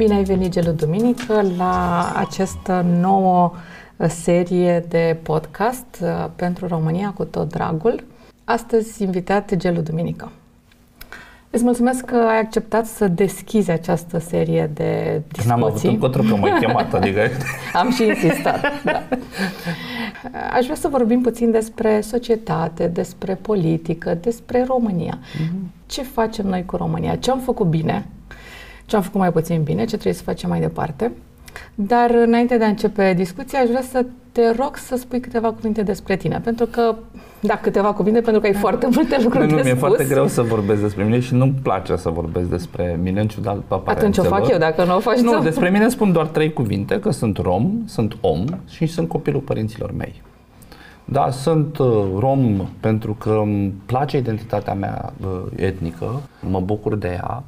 Bine ai venit, Gelu Duminică, la această nouă serie de podcast uh, pentru România cu tot dragul. Astăzi invitat Gelu Duminică. Îți mulțumesc că ai acceptat să deschizi această serie de discuții. N-am avut încotro că m-ai chemat, adică... Am și insistat, da. Aș vrea să vorbim puțin despre societate, despre politică, despre România. Mm-hmm. Ce facem noi cu România? Ce am făcut bine? Ce am făcut mai puțin bine? Ce trebuie să facem mai departe? Dar înainte de a începe discuția, aș vrea să te rog să spui câteva cuvinte despre tine, pentru că, da, câteva cuvinte, pentru că ai foarte multe lucruri nu, de nu, mi-e spus. foarte greu să vorbesc despre mine și nu-mi place să vorbesc despre mine în ciuda Atunci o fac eu, dacă nu o faci Nu, tu. despre mine spun doar trei cuvinte, că sunt rom, sunt om și sunt copilul părinților mei. Da, sunt uh, rom pentru că îmi place identitatea mea uh, etnică, mă bucur de ea.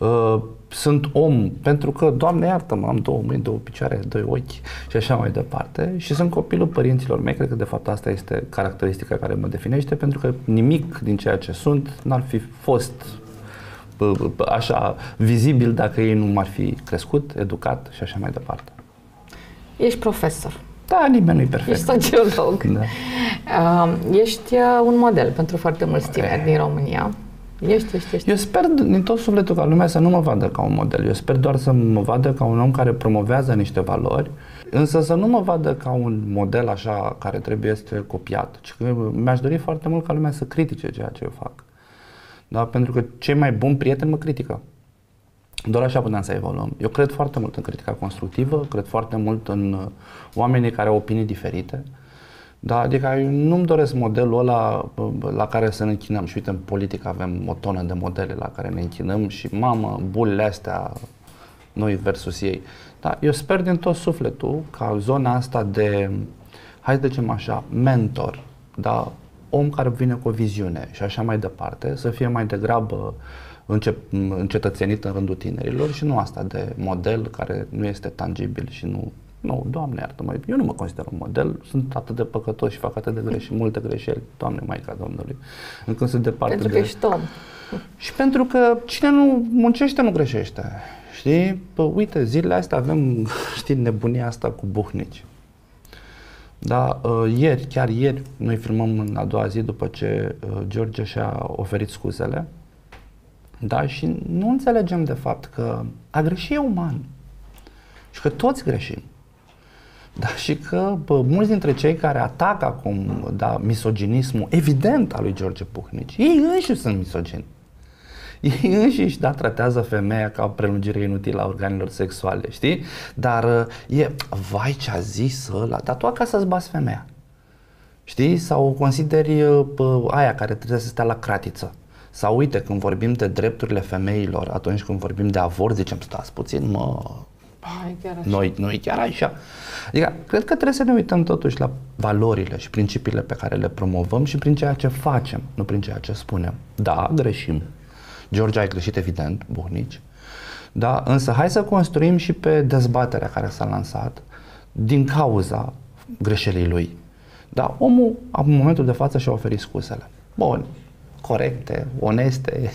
Uh, sunt om pentru că, Doamne iartă-mă, am două mâini, două picioare, doi ochi și așa mai departe. Și sunt copilul părinților mei, cred că de fapt asta este caracteristica care mă definește, pentru că nimic din ceea ce sunt n-ar fi fost uh, uh, așa vizibil dacă ei nu m-ar fi crescut, educat și așa mai departe. Ești profesor, Da, nimeni nu-i perfect. ești sociolog, Da. uh, ești uh, un model pentru foarte mulți tineri din România. Ești, ești, ești. Eu sper din tot sufletul ca lumea să nu mă vadă ca un model. Eu sper doar să mă vadă ca un om care promovează niște valori, însă să nu mă vadă ca un model așa care trebuie să fie copiat. Ci că mi-aș dori foarte mult ca lumea să critique ceea ce eu fac. Da? Pentru că cei mai buni prieteni mă critică. Doar așa putem să evoluăm. Eu cred foarte mult în critica constructivă, cred foarte mult în uh, oamenii care au opinii diferite. Da, adică eu nu-mi doresc modelul ăla uh, la care să ne închinăm. Și uite, în politică avem o tonă de modele la care ne închinăm și mamă, bulele astea, noi versus ei. Da, eu sper din tot sufletul ca zona asta de, hai să zicem așa, mentor, da, om care vine cu o viziune și așa mai departe, să fie mai degrabă înce- încetățenit în rândul tinerilor și nu asta de model care nu este tangibil și nu nu, Doamne iartă-mă, eu nu mă consider un model, sunt atât de păcătos și fac atât de greșeli, multe greșeli, Doamne Maica Domnului, încât sunt departe Pentru de... că ești om. Și pentru că cine nu muncește, nu greșește. Știi? Pă, uite, zilele astea avem, știi, nebunia asta cu buhnici. Da, uh, ieri, chiar ieri, noi filmăm în a doua zi după ce uh, George și-a oferit scuzele. Da, și nu înțelegem de fapt că a greși e uman. Și că toți greșim. Da, și că bă, mulți dintre cei care atacă acum da, misoginismul evident al lui George Puhnici, ei înșiși sunt misogini. Ei înșiși, da, tratează femeia ca o prelungire inutilă a organelor sexuale, știi? Dar uh, e, vai ce a zis ăla, dar tu acasă îți bați femeia. Știi? Sau o consideri uh, pă, aia care trebuie să stea la cratiță. Sau uite, când vorbim de drepturile femeilor, atunci când vorbim de avort, zicem, stați puțin, mă, Ai, chiar așa. Noi, noi chiar așa. Adică, cred că trebuie să ne uităm totuși la valorile și principiile pe care le promovăm și prin ceea ce facem, nu prin ceea ce spunem. Da, greșim. George a greșit, evident, buhnici. Da, însă hai să construim și pe dezbaterea care s-a lansat din cauza greșelii lui. Da, omul, în momentul de față, și-a oferit scuzele. Bun, corecte, oneste,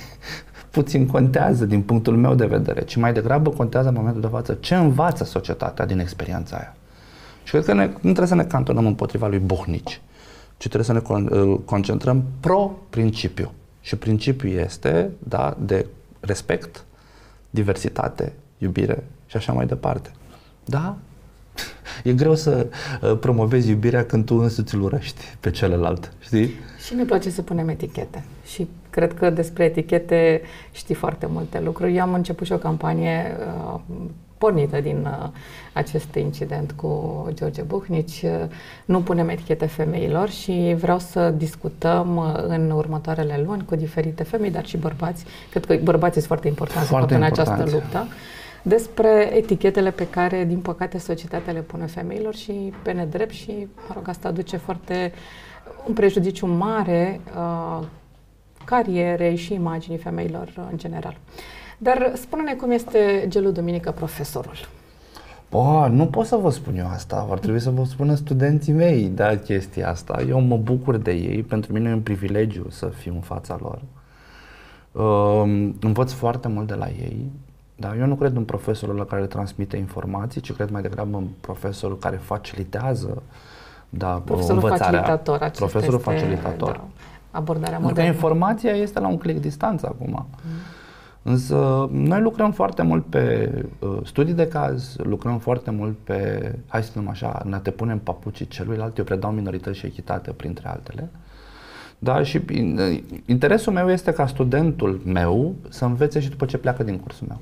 puțin contează din punctul meu de vedere, ci mai degrabă contează în momentul de față ce învață societatea din experiența aia. Și cred că ne, nu trebuie să ne cantonăm împotriva lui Buhnici, ci trebuie să ne con, uh, concentrăm pro-principiu. Și principiul este da, de respect, diversitate, iubire și așa mai departe. Da? E greu să uh, promovezi iubirea când tu însuți îl urăști pe celălalt, știi? Și ne place să punem etichete. Și cred că despre etichete știi foarte multe lucruri. Eu am început și o campanie uh, pornită din uh, acest incident cu George Buhnici. Uh, nu punem etichete femeilor și vreau să discutăm uh, în următoarele luni cu diferite femei, dar și bărbați. Cred că bărbații sunt foarte importanți Foarte în importanți. această luptă despre etichetele pe care, din păcate, societatea le pune femeilor și pe nedrept și, mă rog, asta aduce foarte un prejudiciu mare uh, carierei și imaginii femeilor uh, în general. Dar spune-ne cum este Gelu Duminică profesorul. Bă, nu pot să vă spun eu asta, ar trebui să vă spună studenții mei da, chestia asta. Eu mă bucur de ei, pentru mine e un privilegiu să fiu în fața lor. Uh, învăț foarte mult de la ei Da, eu nu cred în profesorul la care transmite informații, ci cred mai degrabă în profesorul care facilitează da, profesorul învățarea. Facilitator, profesorul este, facilitator. Da, abordarea modernă. modernă. informația este la un click distanță acum. Mm. Însă noi lucrăm foarte mult pe uh, studii de caz, lucrăm foarte mult pe, hai să spunem așa, ne te punem papucii celuilalt, eu predau minorități și echitate printre altele. Da, și uh, interesul meu este ca studentul meu să învețe și după ce pleacă din cursul meu.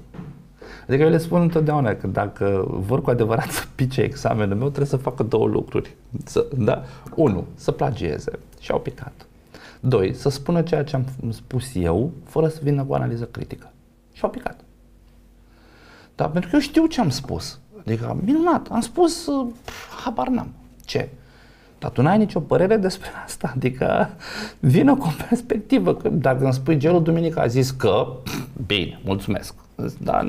Adică eu le spun întotdeauna că dacă vor cu adevărat să pice examenul meu, trebuie să facă două lucruri. Să, da? Unu, să plagieze și au picat. Doi, să spună ceea ce am spus eu, fără să vină cu o analiză critică. Și au picat. Da, pentru că eu știu ce am spus. Adică, minunat, am spus, uh, habar n-am. Ce? Dar tu n-ai nicio părere despre asta. Adică vină cu o perspectivă. Că dacă îmi spui gelul duminică a zis că, bine, mulțumesc. Dar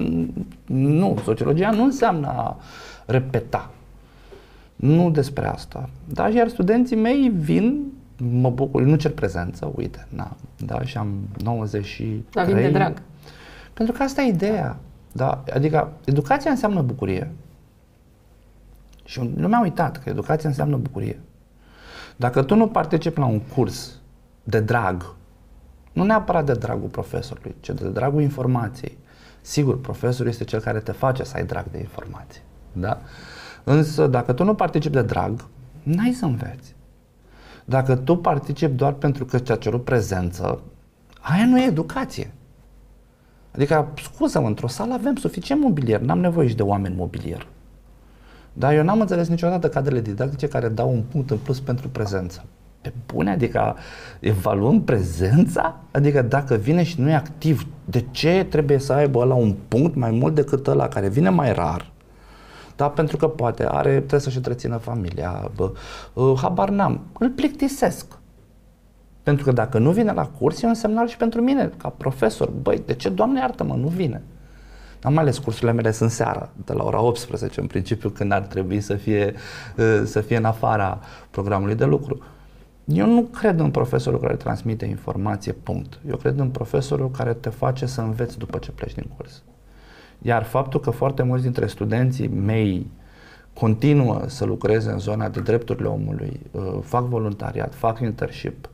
nu, sociologia nu înseamnă a repeta. Nu despre asta. Da, iar studenții mei vin, mă bucur, nu cer prezență, uite, na, da, și am 93. Dar vin de drag. Pentru că asta e ideea. Da? Adică educația înseamnă bucurie. Și nu mi-am uitat că educația înseamnă bucurie. Dacă tu nu participi la un curs de drag, nu neapărat de dragul profesorului, ci de dragul informației. Sigur, profesorul este cel care te face să ai drag de informații. Da? Însă, dacă tu nu participi de drag, n-ai să înveți. Dacă tu participi doar pentru că ți-a cerut prezență, aia nu e educație. Adică, scuză-mă, într-o sală avem suficient mobilier, n-am nevoie și de oameni mobilier. Dar eu n-am înțeles niciodată cadrele didactice care dau un punct în plus pentru prezență. Pe bune, adică evaluăm prezența? Adică dacă vine și nu e activ, de ce trebuie să aibă la un punct mai mult decât ăla care vine mai rar? Da, pentru că poate are, trebuie să-și întrețină familia, bă, uh, habar n-am, îl plictisesc. Pentru că dacă nu vine la curs, e un semnal și pentru mine, ca profesor. Băi, de ce, Doamne iartă-mă, nu vine? Am mai ales cursurile mele sunt seara, de la ora 18 în principiu, când ar trebui să fie, uh, să fie în afara programului de lucru. Eu nu cred în profesorul care transmite informație, punct. Eu cred în profesorul care te face să înveți după ce pleci din curs. Iar faptul că foarte mulți dintre studenții mei continuă să lucreze în zona de drepturile omului, uh, fac voluntariat, fac internship,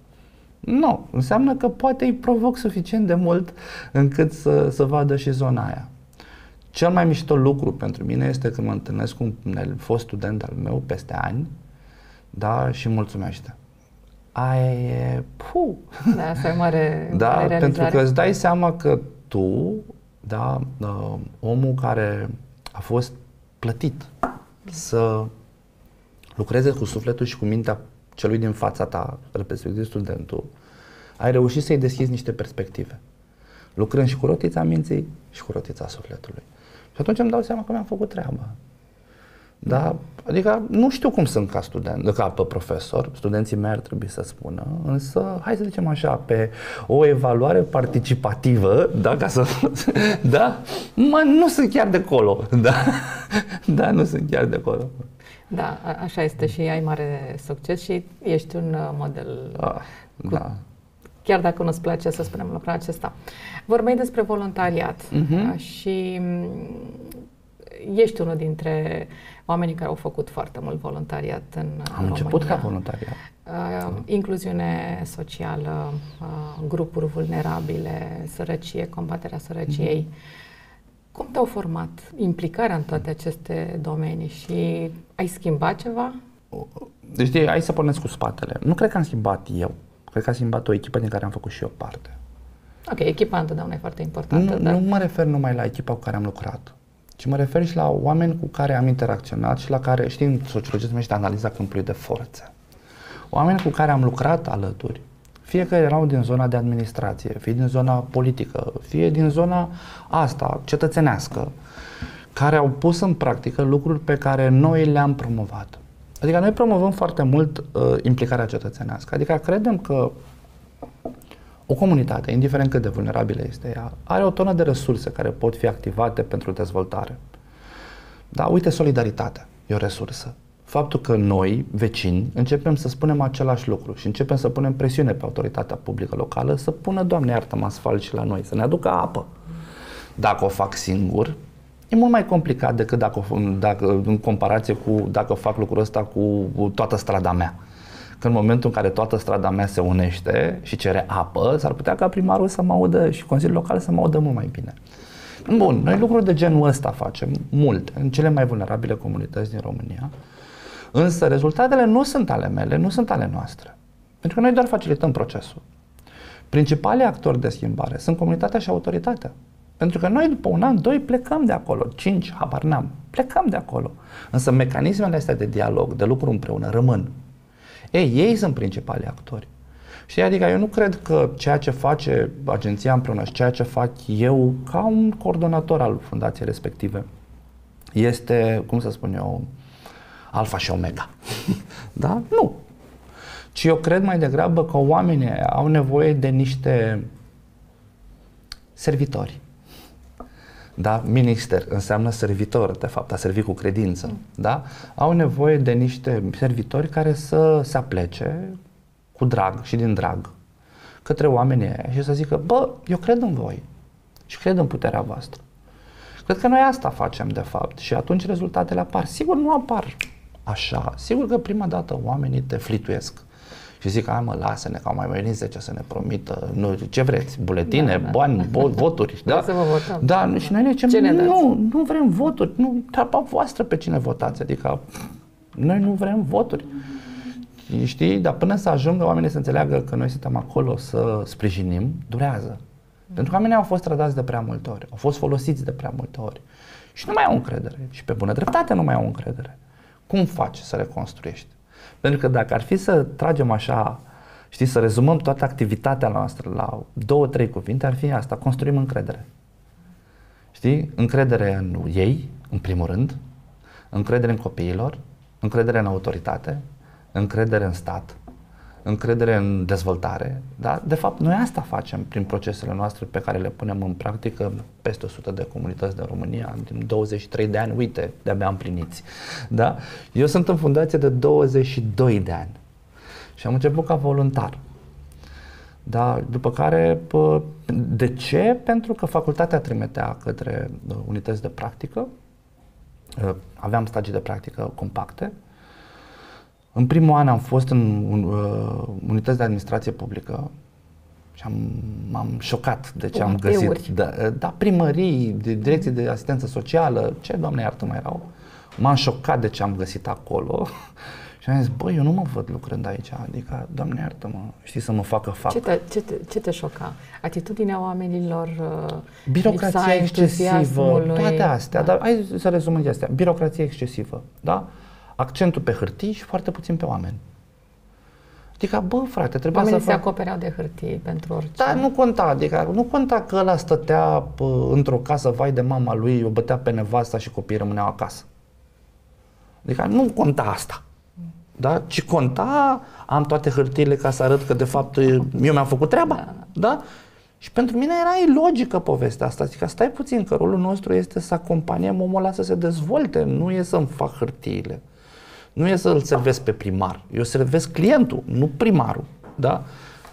nu, înseamnă că poate îi provoc suficient de mult încât să, să vadă și zona aia. Cel mai mișto lucru pentru mine este când mă întâlnesc cu un fost student al meu peste ani, da, și mulțumește. Aia e, pu. Da, asta e mare, da, mare pentru că îți dai seama că tu, da, uh, omul care a fost plătit să lucreze cu sufletul și cu mintea celui din fața ta, respectiv studentul, ai reușit să-i deschizi niște perspective. Lucrând și cu rotița minții și cu rotița sufletului. Și atunci îmi dau seama că mi-am făcut treaba. Da? Adică nu știu cum sunt ca student, ca pe profesor, studenții mei ar trebui să spună, însă hai să zicem așa, pe o evaluare participativă, da, ca să, da, mă, nu sunt chiar de acolo, da, da, nu sunt chiar de acolo. Da, așa este și ai mare succes și ești un uh, model ah, cu, da. Chiar dacă nu-ți place să spunem lucrul acesta. Vorbeai despre voluntariat uh-huh. și mm, ești unul dintre oamenii care au făcut foarte mult voluntariat în Am România. început ca voluntariat. Uh, incluziune socială, uh, grupuri vulnerabile, sărăcie, combaterea sărăciei. Uh-huh. Cum te-au format implicarea în toate aceste domenii și ai schimbat ceva? Deci, hai să pornesc cu spatele. Nu cred că am schimbat eu. Cred că a schimbat o echipă din care am făcut și eu parte. Ok, echipa întotdeauna e foarte importantă. Nu, dar... nu mă refer numai la echipa cu care am lucrat, ci mă refer și la oameni cu care am interacționat și la care, știi, în sociologie se numește analiza câmpului de forțe. Oameni cu care am lucrat alături, fie că erau din zona de administrație, fie din zona politică, fie din zona asta, cetățenească, care au pus în practică lucruri pe care noi le-am promovat. Adică noi promovăm foarte mult uh, implicarea cetățenească. Adică credem că o comunitate, indiferent cât de vulnerabilă este ea, are o tonă de resurse care pot fi activate pentru dezvoltare. Da, uite, solidaritatea e o resursă faptul că noi, vecini, începem să spunem același lucru și începem să punem presiune pe autoritatea publică locală să pună, Doamne iartă-mă, asfalt și la noi, să ne aducă apă. dacă o fac singur, e mult mai complicat decât dacă, dacă, în comparație cu dacă fac lucrul ăsta cu toată strada mea. Că în momentul în care toată strada mea se unește și cere apă, s-ar putea ca primarul să mă audă și Consiliul Local să mă audă mult mai bine. Bun, noi lucruri de genul ăsta facem mult în cele mai vulnerabile comunități din România, însă rezultatele nu sunt ale mele, nu sunt ale noastre. Pentru că noi doar facilităm procesul. Principalii actori de schimbare sunt comunitatea și autoritatea. Pentru că noi după un an, doi, plecăm de acolo, cinci, habar n-am, plecăm de acolo. Însă mecanismele astea de dialog, de lucru împreună, rămân. Ei, ei sunt principalii actori. Și adică eu nu cred că ceea ce face agenția împreună și ceea ce fac eu ca un coordonator al fundației respective este, cum să spun eu, alfa și omega. da? Nu. Ci eu cred mai degrabă că oamenii au nevoie de niște servitori. Da? Minister înseamnă servitor, de fapt, a servit cu credință. Mm. Da? Au nevoie de niște servitori care să se aplece cu drag și din drag către oamenii aia și să zică, bă, eu cred în voi și cred în puterea voastră. Cred că noi asta facem, de fapt, și atunci rezultatele apar. Sigur, nu apar așa. Sigur că prima dată oamenii te flituiesc și zic, hai mă, lasă-ne, că au mai venit 10 să ne promită, nu, ce vreți, buletine, da, da. bani, voturi, da? Să vă votăm. Da, și noi ne zicem, ce ne nu, nu vrem voturi, nu, treaba voastră pe cine votați, adică noi nu vrem voturi. Știi? Dar până să ajungă oamenii să înțeleagă că noi suntem acolo să sprijinim, durează. Pentru că oamenii au fost trădați de prea multe ori, au fost folosiți de prea multe ori. Și nu mai au încredere. Și pe bună dreptate nu mai au încredere. Cum faci să reconstruiești? Pentru că dacă ar fi să tragem așa, știi, să rezumăm toată activitatea noastră la două, trei cuvinte, ar fi asta, construim încredere. Știi? Încredere în ei, în primul rând, încredere în copiilor, încredere în autoritate, încredere în stat, încredere în dezvoltare. Da? De fapt, noi asta facem prin procesele noastre pe care le punem în practică peste 100 de comunități de România, din 23 de ani, uite, de-abia împliniți. Da? Eu sunt în fundație de 22 de ani și am început ca voluntar. Da? După care, de ce? Pentru că facultatea trimitea către uh, unități de practică, uh, aveam stagii de practică compacte, în primul an am fost în un, uh, unități de administrație publică și am, m-am șocat de ce am găsit. Da, uh, da, primării, de direcții de asistență socială, ce, doamne iartă, mai erau. M-am șocat de ce am găsit acolo și am zis, băi, eu nu mă văd lucrând aici, adică, doamne iartă-mă, știi să mă facă fac. Ce te, ce te, ce te șoca? Atitudinea oamenilor, uh, Birocrația excesivă, toate astea, da. dar hai să rezumăm de astea. Birocrația excesivă, da? Accentul pe hârtii și foarte puțin pe oameni. Adică, bă, frate, trebuia Oamenii să fac... se acopereau de hârtie pentru orice. Da, nu conta, adică nu conta că ăla stătea pă, într-o casă, vai de mama lui, o bătea pe nevasta și copiii rămâneau acasă. Adică nu conta asta. Da? Ci conta, am toate hârtiile ca să arăt că de fapt eu mi-am făcut treaba. Da. da? Și pentru mine era ilogică povestea asta. Adică stai puțin, că rolul nostru este să acompaniem omul ăla să se dezvolte, nu e să-mi fac hârtiile nu e să-l servesc pe primar, eu servesc clientul, nu primarul. Da?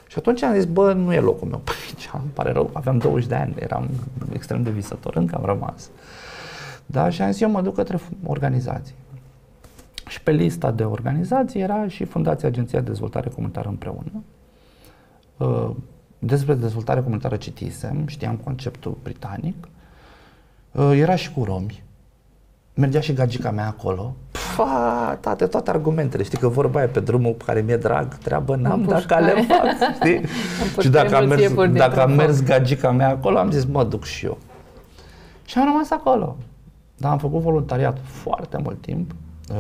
Și atunci am zis, bă, nu e locul meu pe aici, îmi pare rău, aveam 20 de ani, eram extrem de visător, încă am rămas. Da? Și am zis, eu mă duc către organizații. Și pe lista de organizații era și Fundația Agenția de Dezvoltare Comunitară împreună. Uh, despre dezvoltare comunitară citisem, știam conceptul britanic. Uh, era și cu romi. Mergea și gagica mea acolo, fa, tate, toate argumentele. Știi că vorba aia pe drumul pe care mi-e drag, treabă n-am, dacă le fac, știi? și dacă am, mers, dacă am mers gagica mea acolo, am zis, mă duc și eu. Și am rămas acolo. Dar am făcut voluntariat foarte mult timp.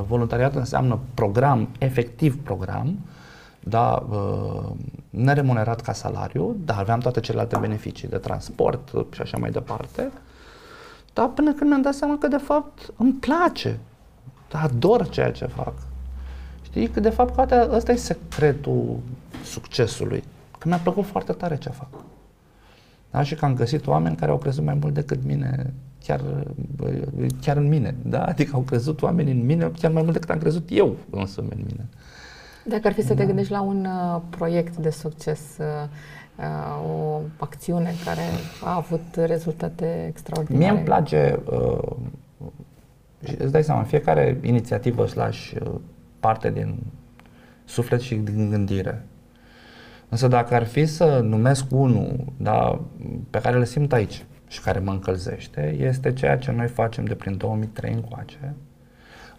Voluntariat înseamnă program, efectiv program, da, uh, neremunerat ca salariu, dar aveam toate celelalte beneficii de transport și așa mai departe. Dar până când mi-am dat seama că de fapt îmi place ador ceea ce fac. Știi că de fapt poate ăsta e secretul succesului. Că mi-a plăcut foarte tare ce fac. Da? Și că am găsit oameni care au crezut mai mult decât mine, chiar, chiar în mine. Da? Adică au crezut oamenii în mine chiar mai mult decât am crezut eu însă în mine. Dacă ar fi să te da. gândești la un uh, proiect de succes, uh, uh, o acțiune care a avut rezultate extraordinare. Mie îmi place, uh, îți dai seama, fiecare inițiativă slash uh, parte din suflet și din gândire. Însă dacă ar fi să numesc unul da, pe care îl simt aici și care mă încălzește, este ceea ce noi facem de prin 2003 încoace.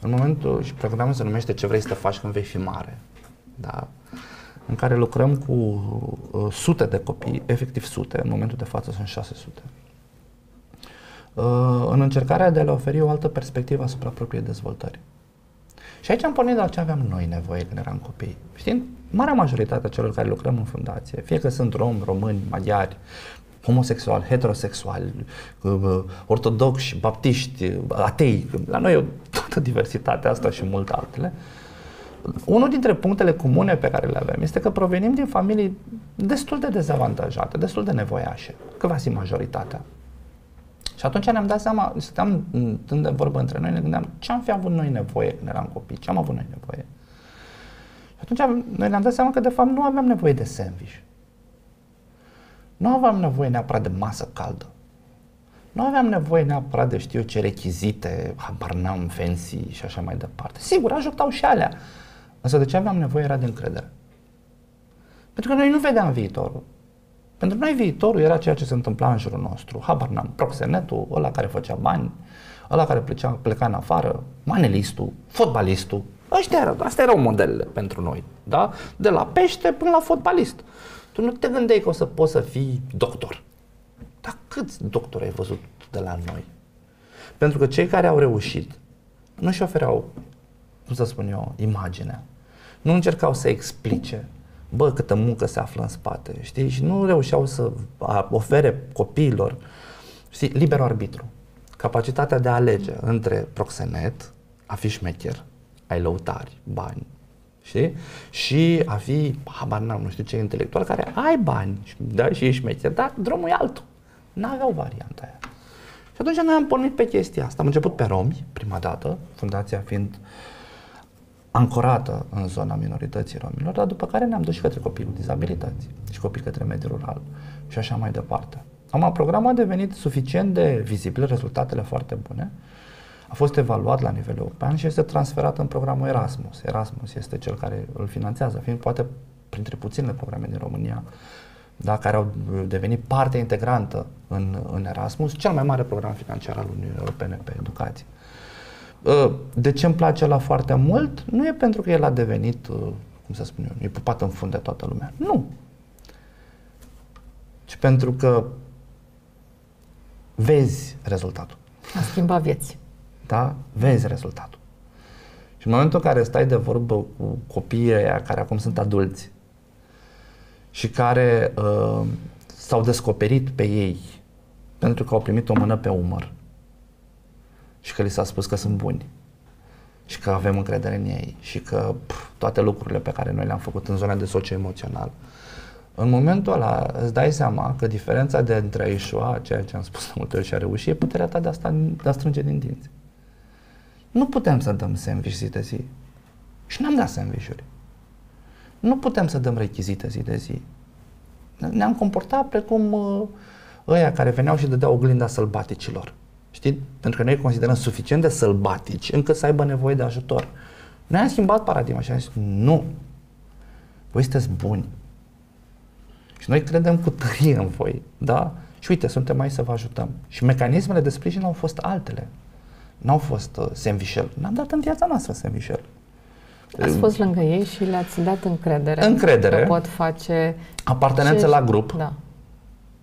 În momentul, și programul se numește Ce vrei să faci când vei fi mare. Da? în care lucrăm cu uh, sute de copii, efectiv sute, în momentul de față sunt 600. Uh, în încercarea de a le oferi o altă perspectivă asupra propriei dezvoltări. Și aici am pornit de la ce aveam noi nevoie când eram copii. Știind, marea majoritate a celor care lucrăm în fundație, fie că sunt romi, români, maghiari, homosexuali, heterosexuali, uh, ortodoxi, baptiști, atei, la noi e toată diversitatea asta și multe altele, unul dintre punctele comune pe care le avem este că provenim din familii destul de dezavantajate, destul de nevoiașe, că va fi majoritatea. Și atunci ne-am dat seama, stăteam stând de vorbă între noi, ne gândeam ce am fi avut noi nevoie când eram copii, ce am avut noi nevoie. Și atunci noi ne-am dat seama că de fapt nu aveam nevoie de sandwich. Nu aveam nevoie neapărat de masă caldă. Nu aveam nevoie neapărat de știu ce rechizite, habar n-am, fancy și așa mai departe. Sigur, ajutau și alea. Însă de ce aveam nevoie era de încredere. Pentru că noi nu vedeam viitorul. Pentru noi viitorul era ceea ce se întâmpla în jurul nostru. Habar n-am, proxenetul, ăla care făcea bani, ăla care plecea, pleca în afară, manelistul, fotbalistul. Ăștia erau, astea erau modelele pentru noi. Da? De la pește până la fotbalist. Tu nu te gândeai că o să poți să fii doctor. Dar câți doctori ai văzut de la noi? Pentru că cei care au reușit nu și ofereau cum să spun eu, imaginea. Nu încercau să explice, bă, câtă muncă se află în spate, știi? Și nu reușeau să ofere copiilor, știi, liber arbitru. Capacitatea de a alege între proxenet, a fi șmecher, ai lăutari, bani, știi? Și a fi, habar n-am, nu știu ce, intelectual care ai bani, da, și ești șmecher, dar drumul e altul. N-aveau varianta aia. Și atunci noi am pornit pe chestia asta. Am început pe romi, prima dată, fundația fiind uh, ancorată în zona minorității romilor, dar după care ne-am dus și către copii cu dizabilități și copii către mediul rural și așa mai departe. Am programul a devenit suficient de vizibil, rezultatele foarte bune, a fost evaluat la nivel european și este transferat în programul Erasmus. Erasmus este cel care îl finanțează, fiind poate printre puținele programe din România da, care au devenit parte integrantă în, în Erasmus, cel mai mare program financiar al Uniunii Europene pe educație. Ă, de ce îmi place la foarte mult? Nu e pentru că el a devenit, ă, cum să spun eu, e pupat în fund de toată lumea. Nu. Ci pentru că vezi rezultatul. A schimbat vieți. Da? Vezi rezultatul. Și în momentul în care stai de vorbă cu copiii aia care acum sunt adulți și care uh, s-au descoperit pe ei pentru că au primit o mână pe umăr, și că li s-a spus că sunt buni și că avem încredere în ei și că pf, toate lucrurile pe care noi le-am făcut în zona de socio-emoțional. În momentul ăla îți dai seama că diferența de între a ieșua, ceea ce am spus de multe ori și a reuși, e puterea ta de a, sta, de a strânge din dinți. Nu putem să dăm sandwich zi de zi. Și n-am dat sandwich-uri. Nu putem să dăm rechizite zi de zi. Ne-am comportat precum uh, ăia care veneau și dădeau oglinda sălbaticilor. Știi? Pentru că noi considerăm suficient de sălbatici încât să aibă nevoie de ajutor. Noi am schimbat paradigma și am zis, nu, voi sunteți buni. Și noi credem cu tărie în voi, da? Și uite, suntem aici să vă ajutăm. Și mecanismele de sprijin au fost altele. N-au fost uh, semvișel. N-am dat în viața noastră semvișel. Ați fost lângă ei și le-ați dat încredere. Încredere. Că pot face... Apartenență ce... la grup. Da.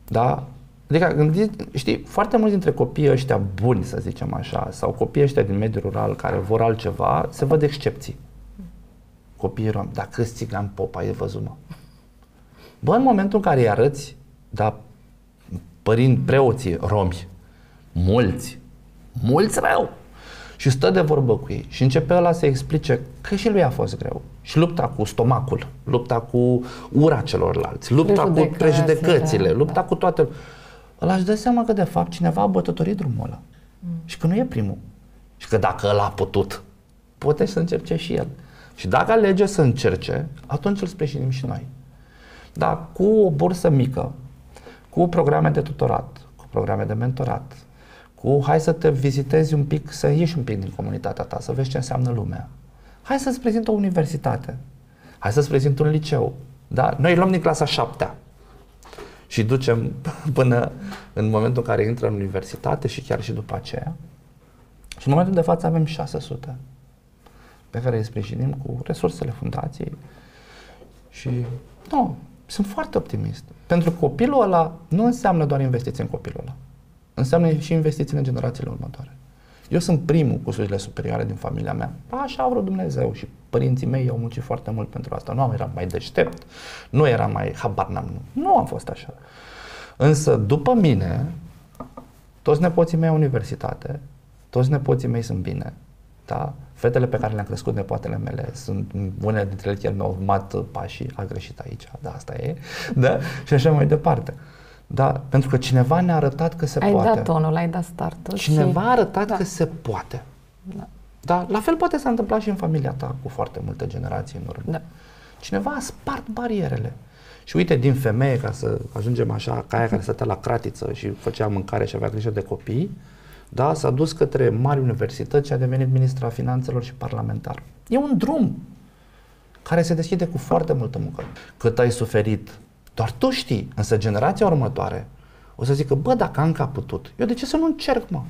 Da? Adică, gândiți, știi, foarte mulți dintre copiii ăștia buni, să zicem așa, sau copiii ăștia din mediul rural care vor altceva, se văd excepții. Copiii romi, dar câți țigani pop ai văzut, mă? Bă, în momentul în care îi arăți, da, părind preoții romi, mulți, mulți rău, și stă de vorbă cu ei și începe ăla să explice că și lui a fost greu. Și lupta cu stomacul, lupta cu ura celorlalți, lupta cu prejudecățile, da. lupta cu toate ăla își dă seama că de fapt cineva a bătătorit drumul ăla. Mm. Și că nu e primul. Și că dacă ăla a putut, poate să încerce și el. Și dacă alege să încerce, atunci îl sprijinim și noi. Dar cu o bursă mică, cu programe de tutorat, cu programe de mentorat, cu hai să te vizitezi un pic, să ieși un pic din comunitatea ta, să vezi ce înseamnă lumea. Hai să-ți prezint o universitate. Hai să-ți prezint un liceu. Da? Noi luăm din clasa 7 și ducem până în momentul în care intră în universitate și chiar și după aceea. Și în momentul de față avem 600 pe care îi sprijinim cu resursele fundației. Și nu, sunt foarte optimist. Pentru că copilul ăla nu înseamnă doar investiții în copilul ăla. Înseamnă și investiții în generațiile următoare. Eu sunt primul cu studiile superioare din familia mea. Așa a vrut Dumnezeu și părinții mei au muncit foarte mult pentru asta. Nu eram mai deștept, nu eram mai habar n-am. Nu, nu am fost așa. Însă după mine, toți nepoții mei au universitate, toți nepoții mei sunt bine, da? Fetele pe care le-am crescut, nepoatele mele, sunt unele dintre ele chiar mi-au urmat pașii, a greșit aici, da, asta e, da? Și așa mai departe. Da, pentru că cineva ne-a arătat că se ai poate. Ai dat tonul, ai dat startul. Cineva și... a arătat da. că se poate. Da. Da. La fel poate s-a întâmplat și în familia ta cu foarte multe generații în urmă. Da. Cineva a spart barierele. Și uite, din femeie, ca să ajungem așa, ca aia care stătea la cratiță și făcea mâncare și avea grijă de copii, da, s-a dus către mari universități și a devenit ministra finanțelor și parlamentar. E un drum care se deschide cu foarte multă muncă. Cât ai suferit, doar tu știi, însă generația următoare o să zică, bă, dacă Anca a putut, eu de ce să nu încerc, mă?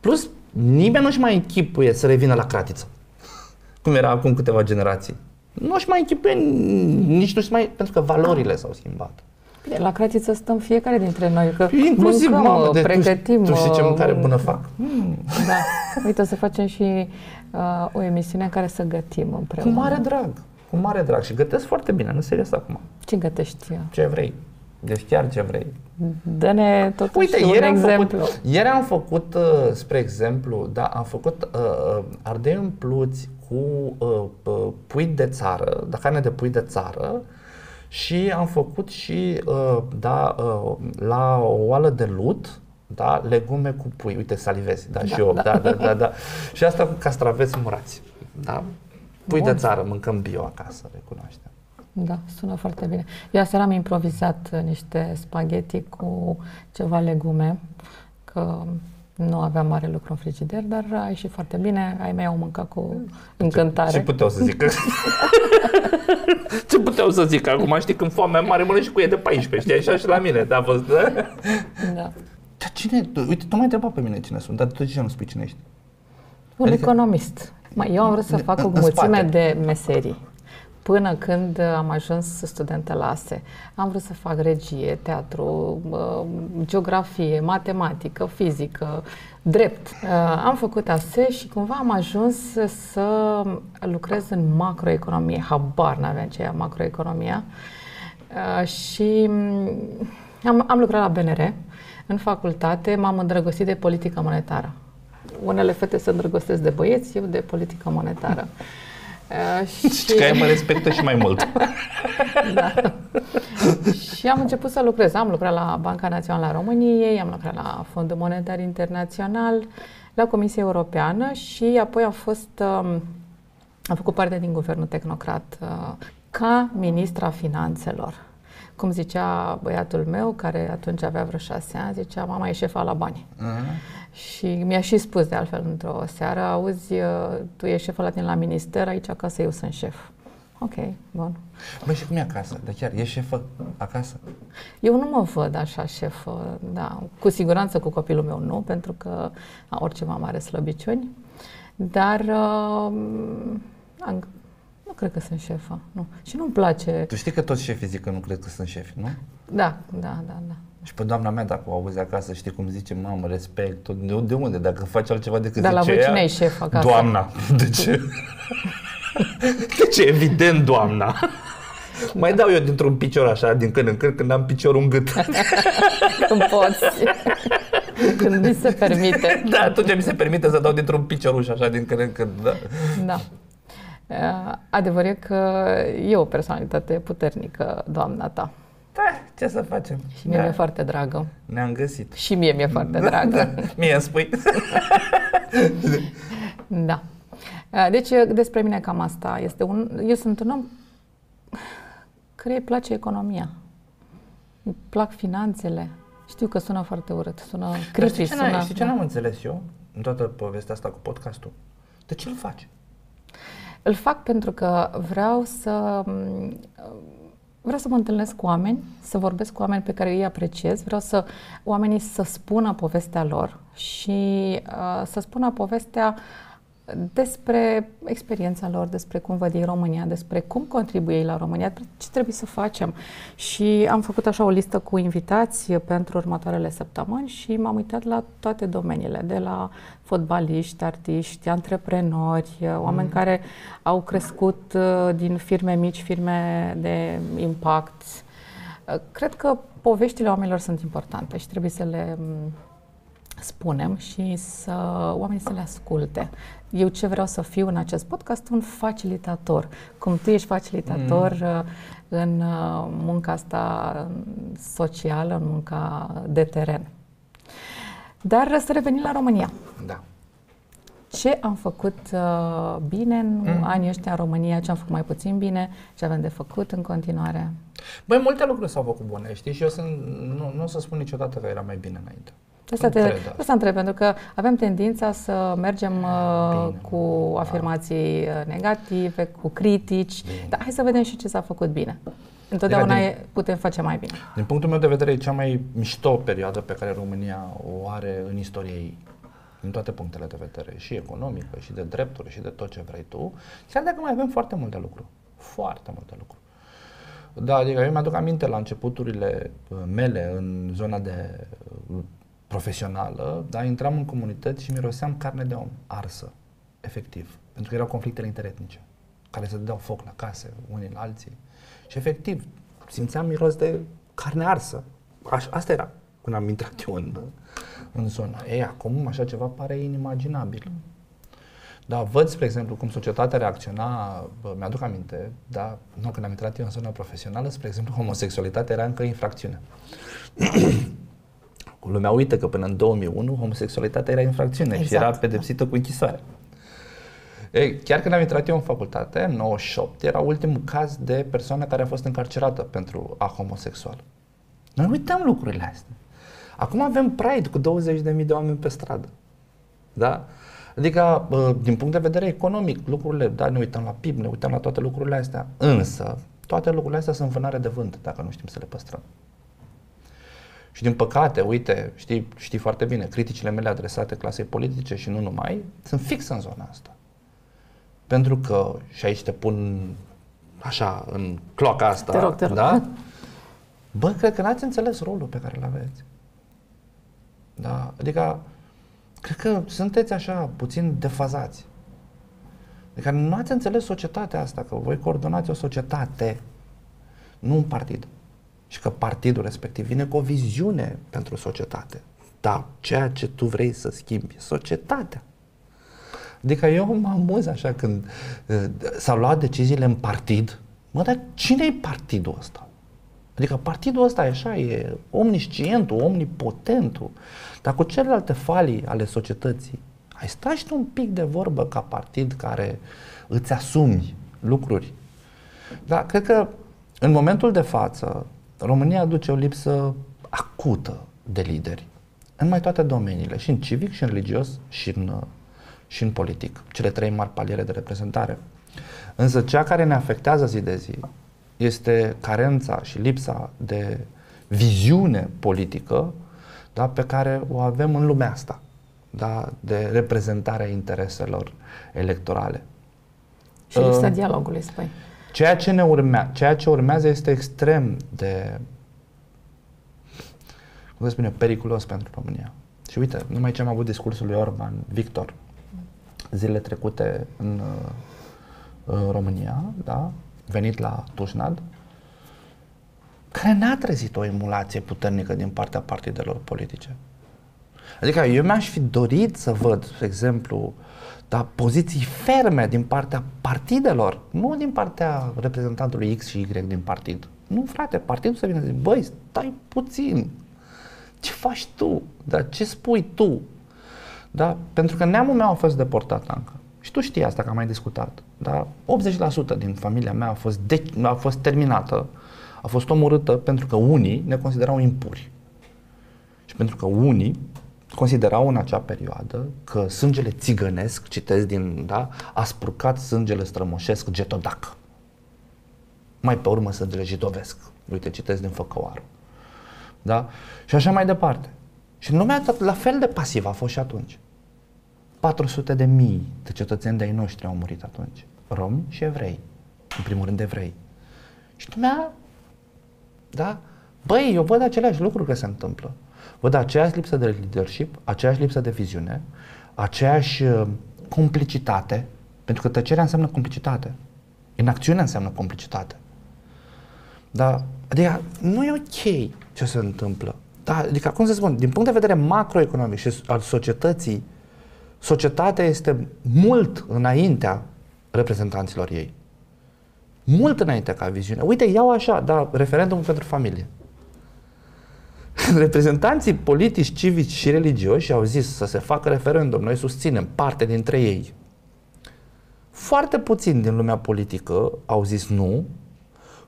Plus, nimeni nu-și mai închipuie să revină la cratiță, cum era acum câteva generații. Nu-și mai închipuie, nici nu-și mai, pentru că valorile s-au schimbat. Bine, la cratiță stăm fiecare dintre noi, că Inclusiv, mâncăm, mamă, de pregătim. Tu, tu știi ce mâncare bună fac? Mm. Da. Uite, să facem și uh, o emisiune în care să gătim împreună. Cu mare drag. Cu mare drag. Și gătesc foarte bine, nu serios acum. Ce gătești? Ce vrei. Deci chiar ce vrei. Dă-ne totuși Uite, un ieri exemplu. Am făcut, ieri am făcut, uh, spre exemplu, da, am făcut uh, uh ardei împluți cu uh, uh, pui de țară, da, carne de pui de țară, și am făcut și uh, da, uh, la o oală de lut, da, legume cu pui. Uite, salivezi, da, da și eu, da. da, da, da, da. și asta cu castraveți murați, da. Pui Bun. de țară, mâncăm bio acasă, recunoaștem. Da, sună foarte bine. Eu aseară am improvizat niște spaghetti cu ceva legume, că nu aveam mare lucru în frigider, dar a ieșit foarte bine. Ai mei au mâncat cu încântare. Ce, ce puteau să zică? ce puteau să zică? Acum știi când foamea mare mănânci cu e de 14, știi? Așa și la mine, da, a fost, da? Da. Dar cine, uite, tu m-ai întrebat pe mine cine sunt, dar tu ce nu spui cine ești? Un adică, economist. Mai, eu am vrut să fac o mulțime de meserii până când am ajuns studentă la ASE. Am vrut să fac regie, teatru, geografie, matematică, fizică, drept. Uh, am făcut ASE și cumva am ajuns să lucrez în macroeconomie. Habar n-aveam ce e macroeconomia. Uh, și mm, am, am lucrat la BNR. În facultate m-am îndrăgostit de politică monetară. Unele fete se îndrăgostesc de băieți, eu de politică monetară. Uh, și... că mă respectă și mai mult. da. și am început să lucrez. Am lucrat la Banca Națională a României, am lucrat la Fondul Monetar Internațional, la Comisia Europeană și apoi am fost, um, am făcut parte din Guvernul Tehnocrat uh, ca ministra finanțelor. Cum zicea băiatul meu, care atunci avea vreo șase ani, zicea, mama e șefa la bani. Uh-huh. Și mi-a și spus de altfel într-o seară, auzi, uh, tu ești șeful la tine la minister, aici acasă eu sunt șef. Ok, bun. Băi, și cum e acasă? De chiar, e șefă acasă? Eu nu mă văd așa șefă, da. Cu siguranță cu copilul meu nu, pentru că orice mamă are slăbiciuni. Dar uh, am, nu cred că sunt șefă, nu. Și nu-mi place... Tu știi că toți șefii zic că nu cred că sunt șefi, nu? Da, da, da, da. Și pe doamna mea, dacă o auzi acasă, știi cum zice, mamă, respect, de, de unde? Dacă faci altceva decât Dar zice la voi cine e șef acasă? Doamna. De ce? de ce? Evident, doamna. Mai dau eu dintr-un picior așa, din când în când, când am piciorul în gât. când poți. când mi se permite. Da, atunci mi se permite să dau dintr-un picioruș așa, din când în când. Da. da. Adevărul e că e o personalitate puternică, doamna ta. Da, ce să facem? Și mie da. mi-e foarte dragă. Ne-am găsit. Și mie mi-e foarte da, dragă. Da. Mie îmi spui. da. Uh, deci, despre mine cam asta este un... Eu sunt un om care îi place economia. Îi plac finanțele. Știu că sună foarte urât, sună critic. Știi ce, sună, știi ce n-am înțeles eu în toată povestea asta cu podcastul? De ce îl faci? Îl fac pentru că vreau să vreau să mă întâlnesc cu oameni, să vorbesc cu oameni pe care îi apreciez, vreau să oamenii să spună povestea lor și uh, să spună povestea despre experiența lor, despre cum văd ei România, despre cum contribuie ei la România, ce trebuie să facem. Și am făcut așa o listă cu invitați pentru următoarele săptămâni și m-am uitat la toate domeniile, de la fotbaliști, artiști, antreprenori, oameni mm. care au crescut uh, din firme mici, firme de impact. Uh, cred că poveștile oamenilor sunt importante și trebuie să le mm, spunem și să oamenii să le asculte. Eu ce vreau să fiu în acest podcast? Un facilitator. Cum tu ești facilitator mm. în uh, munca asta socială, în munca de teren. Dar să revenim la România. Da. Ce am făcut uh, bine în mm. anii ăștia în România, ce am făcut mai puțin bine, ce avem de făcut în continuare? Băi, multe lucruri s-au făcut bune, știi? Și eu sunt, nu, nu o să spun niciodată că era mai bine înainte. Asta, te, asta întreb, pentru că avem tendința să mergem uh, cu afirmații uh, negative, cu critici, bine. dar hai să vedem și ce s-a făcut bine. Întotdeauna din, putem face mai bine. Din punctul meu de vedere, e cea mai mișto perioadă pe care România o are în istoria ei. Din toate punctele de vedere, și economică, și de drepturi, și de tot ce vrei tu, chiar dacă mai avem foarte multe lucruri. Foarte multe lucruri. Da, adică eu mi-aduc aminte la începuturile uh, mele în zona de profesională, da, intram în comunități și miroseam carne de om, arsă, efectiv. Pentru că erau conflictele interetnice, care se dădeau foc la case, unii la alții. Și efectiv, simțeam miros de carne arsă. Aș, asta era când am intrat eu în, în zona. Ei, acum așa ceva pare inimaginabil. Da, văd, spre exemplu, cum societatea reacționa, bă, mi-aduc aminte, da, nu, când am intrat eu în zona profesională, spre exemplu, homosexualitatea era încă infracțiune. Lumea uită că până în 2001 homosexualitatea era infracțiune exact. și era pedepsită cu închisoare. Ei, chiar când am intrat eu în facultate, în 98, era ultimul caz de persoană care a fost încarcerată pentru a homosexual. Noi uităm lucrurile astea. Acum avem Pride cu 20.000 de oameni pe stradă. Da? Adică, din punct de vedere economic, lucrurile, da, ne uităm la PIB, ne uităm la toate lucrurile astea. Însă, toate lucrurile astea sunt vânare de vânt, dacă nu știm să le păstrăm. Și din păcate, uite, știi, știi foarte bine, criticile mele adresate clasei politice și nu numai, sunt fix în zona asta. Pentru că, și aici te pun așa, în cloaca asta, te rog, te rog. da? Bă, cred că n-ați înțeles rolul pe care îl aveți. Da? Adică, cred că sunteți așa, puțin defazați. Adică nu ați înțeles societatea asta, că voi coordonați o societate, nu un partid și că partidul respectiv vine cu o viziune pentru societate. Da, ceea ce tu vrei să schimbi, societatea. Adică eu mă amuz așa când uh, s-au luat deciziile în partid. Mă, dar cine e partidul ăsta? Adică partidul ăsta e așa, e omniscientul, omnipotentul, dar cu celelalte falii ale societății, ai stai și tu un pic de vorbă ca partid care îți asumi lucruri. Dar cred că în momentul de față, România aduce o lipsă acută de lideri în mai toate domeniile, și în civic, și în religios, și în, și în politic. Cele trei mari paliere de reprezentare. Însă cea care ne afectează zi de zi este carența și lipsa de viziune politică da, pe care o avem în lumea asta, da, de reprezentarea intereselor electorale. Și lipsa uh, dialogului, spui. Ceea ce, ne urmea, ceea ce urmează este extrem de, cum să spune, periculos pentru România. Și uite, numai ce am avut discursul lui Orban, Victor, zilele trecute în, în România, da, venit la Tușnad, care n-a trezit o emulație puternică din partea partidelor politice. Adică eu mi-aș fi dorit să văd, de exemplu, dar poziții ferme din partea partidelor, nu din partea reprezentantului X și Y din partid. Nu, frate, partidul să vină să zic, băi, stai puțin, ce faci tu? Dar ce spui tu? Da? Pentru că neamul meu a fost deportat încă. Și tu știi asta, că am mai discutat, da? 80% din familia mea a fost, de- a fost terminată, a fost omorâtă pentru că unii ne considerau impuri. Și pentru că unii considerau în acea perioadă că sângele țigănesc, citesc din, da, a spurcat sângele strămoșesc getodac. Mai pe urmă sângele jidovesc. Uite, citesc din Făcăoară. Da? Și așa mai departe. Și lumea tot la fel de pasivă a fost și atunci. 400 de mii de cetățeni de-ai noștri au murit atunci. Romi și evrei. În primul rând evrei. Și lumea, da? Băi, eu văd aceleași lucruri că se întâmplă. Văd aceeași lipsă de leadership, aceeași lipsă de viziune, aceeași uh, complicitate, pentru că tăcerea înseamnă complicitate. Inacțiunea înseamnă complicitate. Da? Adică nu e ok ce se întâmplă. Da? Adică, cum să spun, din punct de vedere macroeconomic și al societății, societatea este mult înaintea reprezentanților ei. Mult înainte ca viziune. Uite, iau așa, da, referendumul pentru familie. Reprezentanții politici, civici și religioși au zis să se facă referendum, noi susținem parte dintre ei. Foarte puțin din lumea politică au zis nu,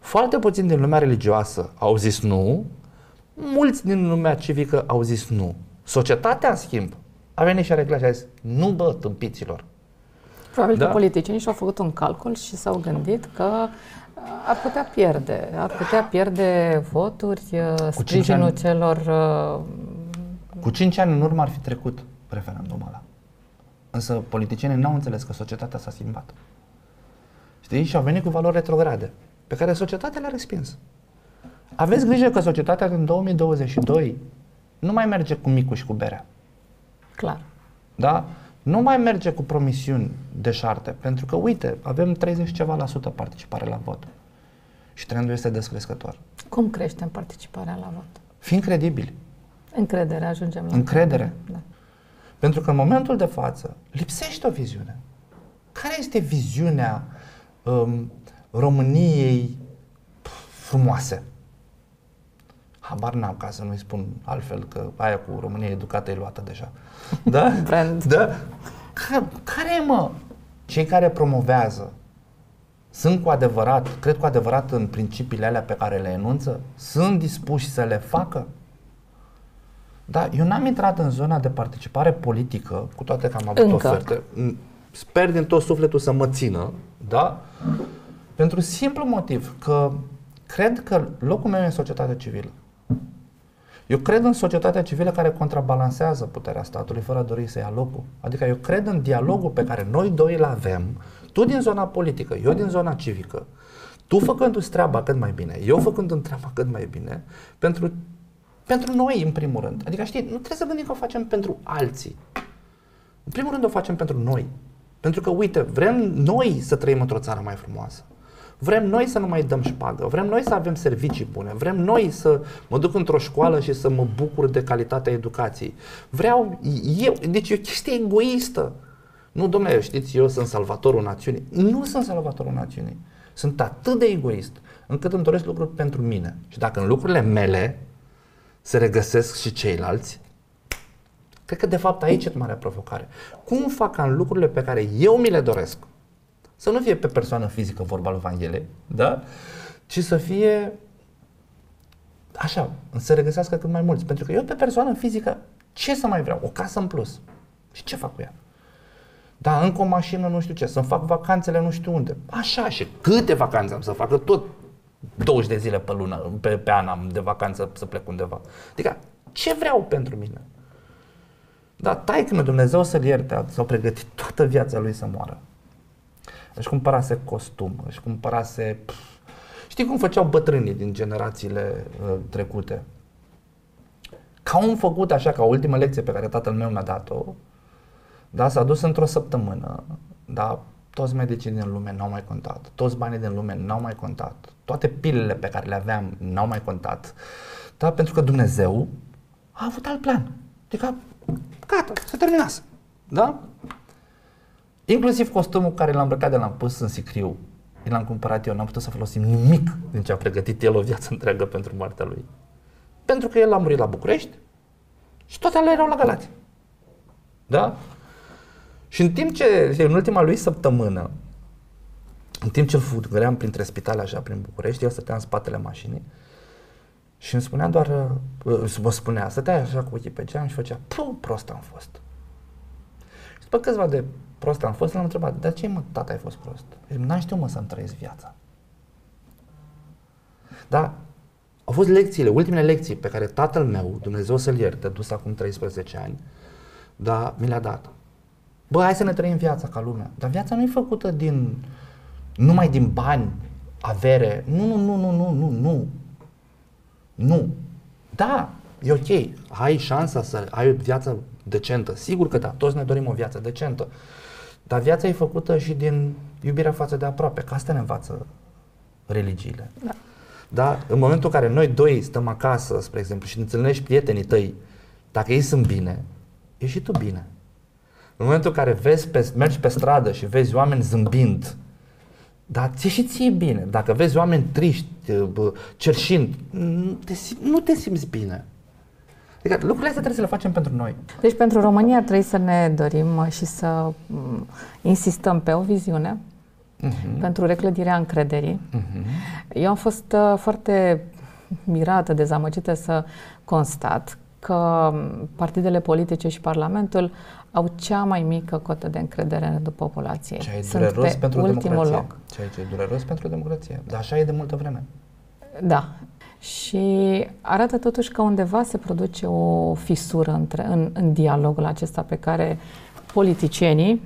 foarte puțin din lumea religioasă au zis nu, mulți din lumea civică au zis nu. Societatea, în schimb, a venit și a reglat și a zis, nu bă, tâmpiților. Probabil Da. că politicienii și-au făcut un calcul și s-au gândit că uh, ar putea pierde, ar putea pierde voturi, uh, cinci sprijinul ani. celor uh, Cu 5 ani în urmă ar fi trecut referendumul ăla. Însă politicienii n-au înțeles că societatea s-a schimbat. Știi? Și au venit cu valori retrograde, pe care societatea le-a respins. Aveți grijă că societatea din 2022 nu mai merge cu micul și cu berea. clar. Da? Nu mai merge cu promisiuni deșarte, pentru că, uite, avem 30 ceva la sută participare la vot. Și trendul este descrescător. Cum creștem participarea la vot? Fiind credibili. Încredere, ajungem la Încredere. Da. Pentru că în momentul de față lipsește o viziune. Care este viziunea um, României pf, frumoase? Habar n-am ca să nu-i spun altfel, că aia cu România educată e luată deja. Da? Brand. Da? Care, care e, mă? Cei care promovează sunt cu adevărat, cred cu adevărat în principiile alea pe care le enunță? Sunt dispuși să le facă? Da, eu n-am intrat în zona de participare politică, cu toate că am avut Încă. oferte. Mm, Sper din tot sufletul să mă țină, da? Pentru simplu motiv că cred că locul meu e în societatea civilă. Eu cred în societatea civilă care contrabalansează puterea statului fără a dori să ia locul. Adică eu cred în dialogul pe care noi doi îl avem, tu din zona politică, eu din zona civică, tu făcându-ți treaba cât mai bine, eu făcându-mi treaba cât mai bine, pentru, pentru noi în primul rând. Adică știi, nu trebuie să gândim că o facem pentru alții. În primul rând o facem pentru noi. Pentru că, uite, vrem noi să trăim într-o țară mai frumoasă. Vrem noi să nu mai dăm șpagă, vrem noi să avem servicii bune, vrem noi să mă duc într-o școală și să mă bucur de calitatea educației. Vreau eu, deci e o chestie egoistă. Nu, domnule, știți, eu sunt salvatorul națiunii. Nu sunt salvatorul națiunii. Sunt atât de egoist încât îmi doresc lucruri pentru mine. Și dacă în lucrurile mele se regăsesc și ceilalți, Cred că de fapt aici e marea provocare. Cum fac ca în lucrurile pe care eu mi le doresc, să nu fie pe persoană fizică vorba lui Vanghele, da? Ci să fie așa, să se regăsească cât mai mulți. Pentru că eu pe persoană fizică, ce să mai vreau? O casă în plus. Și ce fac cu ea? Da, încă o mașină nu știu ce, să-mi fac vacanțele nu știu unde. Așa, și câte vacanțe am să facă? Tot 20 de zile pe lună, pe, pe an am de vacanță să plec undeva. Adică, ce vreau pentru mine? Dar tai că Dumnezeu să-l ierte, s-au pregătit toată viața lui să moară. Își cumpărase costum, își cumpărase... Pf, știi cum făceau bătrânii din generațiile uh, trecute? Ca un făcut așa, ca ultima lecție pe care tatăl meu mi-a dat-o, da, s-a dus într-o săptămână, da, toți medicii din lume n-au mai contat, toți banii din lume n-au mai contat, toate pilele pe care le aveam n-au mai contat, da, pentru că Dumnezeu a avut alt plan. Adică, gata, se terminase, da? Inclusiv costumul care l-am îmbrăcat de l-am pus în sicriu, l-am cumpărat eu, n-am putut să folosim nimic din ce a pregătit el o viață întreagă pentru moartea lui. Pentru că el a murit la București și toate alea erau la Galați. Da? Și în timp ce, în ultima lui săptămână, în timp ce îl fugăream printre spitale așa prin București, eu stăteam în spatele mașinii și îmi spunea doar, uh, mă spunea, stătea așa cu ochii pe geam și făcea, puh, prost am fost. Și după câțiva de prost am fost, l-am întrebat, dar ce mă, tata, ai fost prost? N-am știut mă să-mi trăiesc viața. Dar au fost lecțiile, ultimele lecții pe care tatăl meu, Dumnezeu să-l ierte, dus acum 13 ani, da, mi le-a dat. Bă, hai să ne trăim viața ca lumea. Dar viața nu e făcută din, numai din bani, avere. Nu, nu, nu, nu, nu, nu, nu. Nu. Da, e ok. Ai șansa să ai o viață decentă. Sigur că da, toți ne dorim o viață decentă. Dar viața e făcută și din iubirea față de aproape, că asta ne învață religiile. Da. Da? În momentul în care noi doi stăm acasă, spre exemplu, și întâlnești prietenii tăi, dacă ei sunt bine, e și tu bine. În momentul în care vezi pe, mergi pe stradă și vezi oameni zâmbind, dar ți și ție bine. Dacă vezi oameni triști, cerșind, nu te, nu te simți bine. Adică lucrurile astea trebuie să le facem pentru noi. Deci pentru România ar trebui să ne dorim și să mm, insistăm pe o viziune, uh-huh. pentru reclădirea încrederii. Uh-huh. Eu am fost uh, foarte mirată, dezamăgită să constat că partidele politice și Parlamentul au cea mai mică cotă de încredere în rândul populației. Ce e dureros pe pentru ultimul democrație. loc. Ceea ce e dureros pentru democrație. Dar așa e de multă vreme. Da. Și arată totuși că undeva se produce o fisură între, în, în dialogul acesta pe care politicienii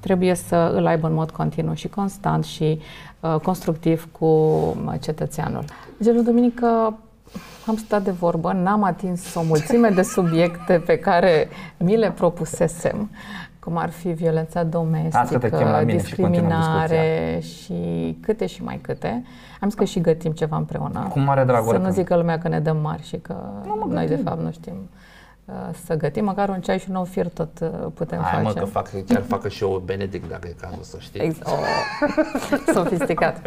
trebuie să îl aibă în mod continuu și constant și uh, constructiv cu uh, cetățeanul. Gelu Duminică am stat de vorbă, n-am atins o mulțime de subiecte pe care mi le propusesem, cum ar fi violența domestică, discriminare și, și câte și mai câte. Am zis că și gătim ceva împreună. Cu mare drag. Să nu zică lumea că ne dăm mari și că nu, noi de fapt nu știm uh, să gătim, măcar un ceai și un nou fir tot uh, putem Hai, face. mă, că fac, chiar facă și eu Benedict, dacă e cazul să știi. Exact. Oh, sofisticat.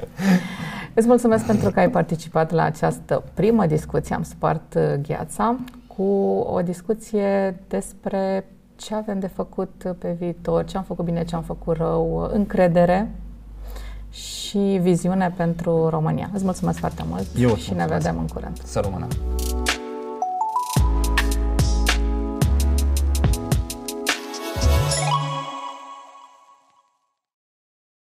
Îți mulțumesc pentru că ai participat la această primă discuție. Am spart uh, gheața cu o discuție despre ce avem de făcut pe viitor, ce am făcut bine, ce am făcut rău, încredere și viziune pentru România. Îți mulțumesc foarte mult Eu și ne vedem în curând. Să rămână!